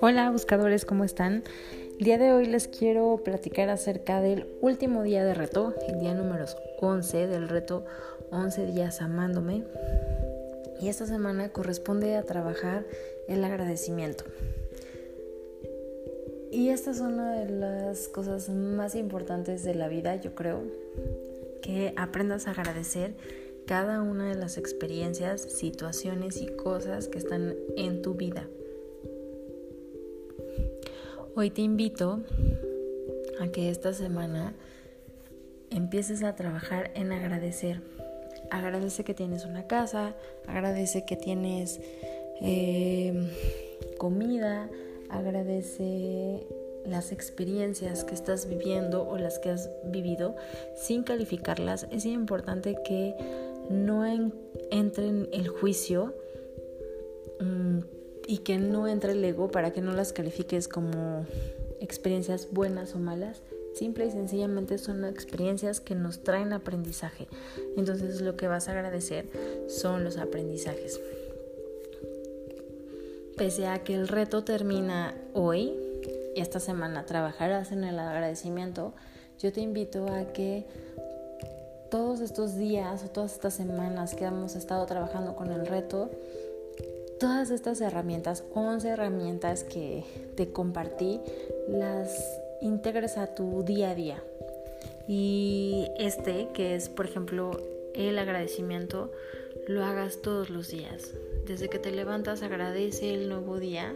Hola buscadores, ¿cómo están? El día de hoy les quiero platicar acerca del último día de reto, el día número 11 del reto 11 días amándome. Y esta semana corresponde a trabajar el agradecimiento. Y esta es una de las cosas más importantes de la vida, yo creo, que aprendas a agradecer cada una de las experiencias, situaciones y cosas que están en tu vida. Hoy te invito a que esta semana empieces a trabajar en agradecer. Agradece que tienes una casa, agradece que tienes eh, comida, agradece las experiencias que estás viviendo o las que has vivido sin calificarlas. Es importante que no entre en el juicio. Mm, y que no entre el ego para que no las califiques como experiencias buenas o malas. Simple y sencillamente son experiencias que nos traen aprendizaje. Entonces lo que vas a agradecer son los aprendizajes. Pese a que el reto termina hoy y esta semana trabajarás en el agradecimiento, yo te invito a que todos estos días o todas estas semanas que hemos estado trabajando con el reto, todas estas herramientas, 11 herramientas que te compartí, las integres a tu día a día. Y este, que es por ejemplo el agradecimiento, lo hagas todos los días. Desde que te levantas agradece el nuevo día.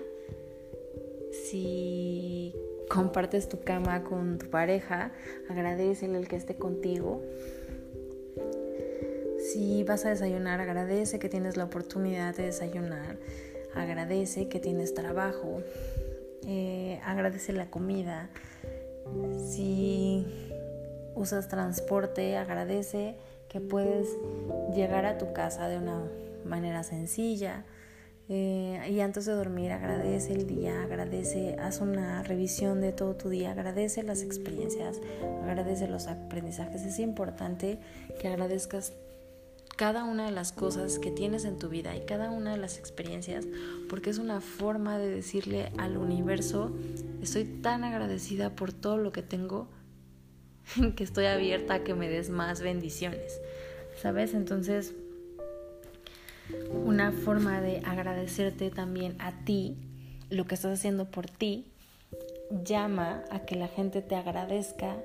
Si compartes tu cama con tu pareja, agradecele el que esté contigo. Si vas a desayunar, agradece que tienes la oportunidad de desayunar. Agradece que tienes trabajo. Eh, agradece la comida. Si usas transporte, agradece que puedes llegar a tu casa de una manera sencilla. Eh, y antes de dormir, agradece el día, agradece, haz una revisión de todo tu día, agradece las experiencias, agradece los aprendizajes. Es importante que agradezcas cada una de las cosas que tienes en tu vida y cada una de las experiencias, porque es una forma de decirle al universo, estoy tan agradecida por todo lo que tengo, que estoy abierta a que me des más bendiciones, ¿sabes? Entonces, una forma de agradecerte también a ti, lo que estás haciendo por ti, llama a que la gente te agradezca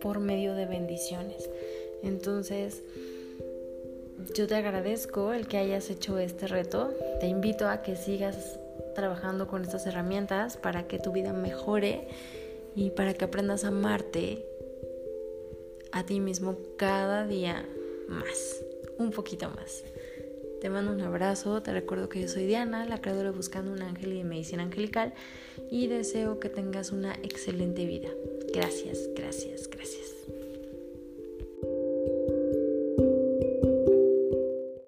por medio de bendiciones. Entonces, yo te agradezco el que hayas hecho este reto. Te invito a que sigas trabajando con estas herramientas para que tu vida mejore y para que aprendas a amarte a ti mismo cada día más, un poquito más. Te mando un abrazo, te recuerdo que yo soy Diana, la creadora Buscando un Ángel y de Medicina Angelical y deseo que tengas una excelente vida. Gracias.